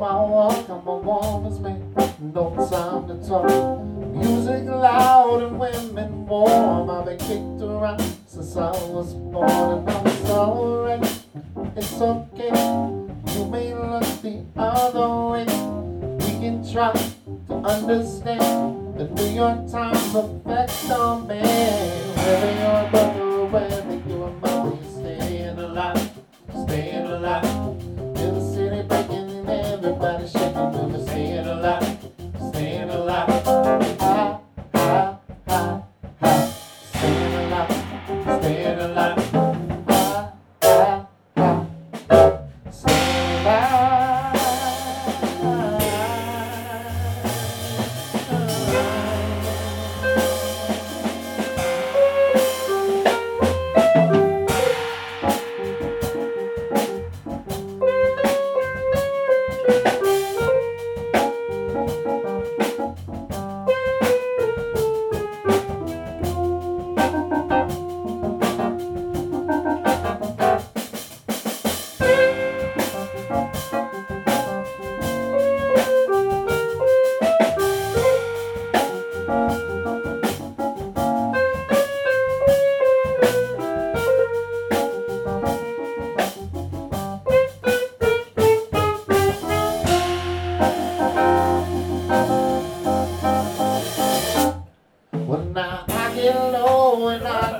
my walk, I'm a woman's man, no time to talk. Music loud and women warm, I've been kicked around since I was born, and I'm sorry, it's okay. You may look the other way, we can try to understand the New York Times effect on me. Living on or red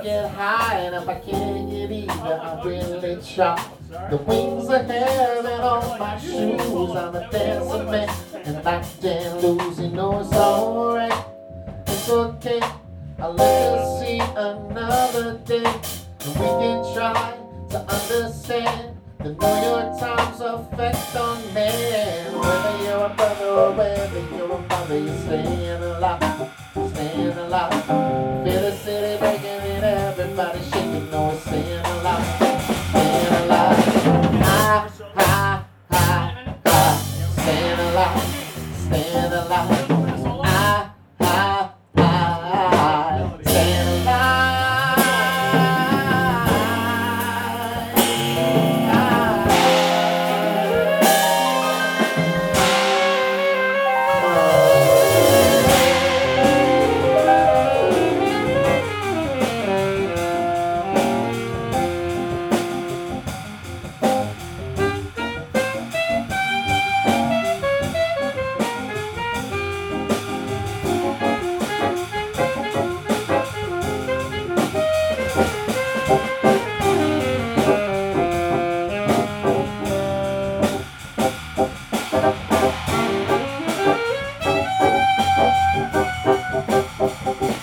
Get high, and if I can't get either, I'm really shocked. The wings of hell and on my shoes, I'm a dancing man, and I can't lose. You know it's alright, it's okay. I'll let us see another day, and we can try to understand. The New York Times effect on man. Whether you're a brother or whether you're a father, you're staying alive, staying alive everybody shaking, no saying.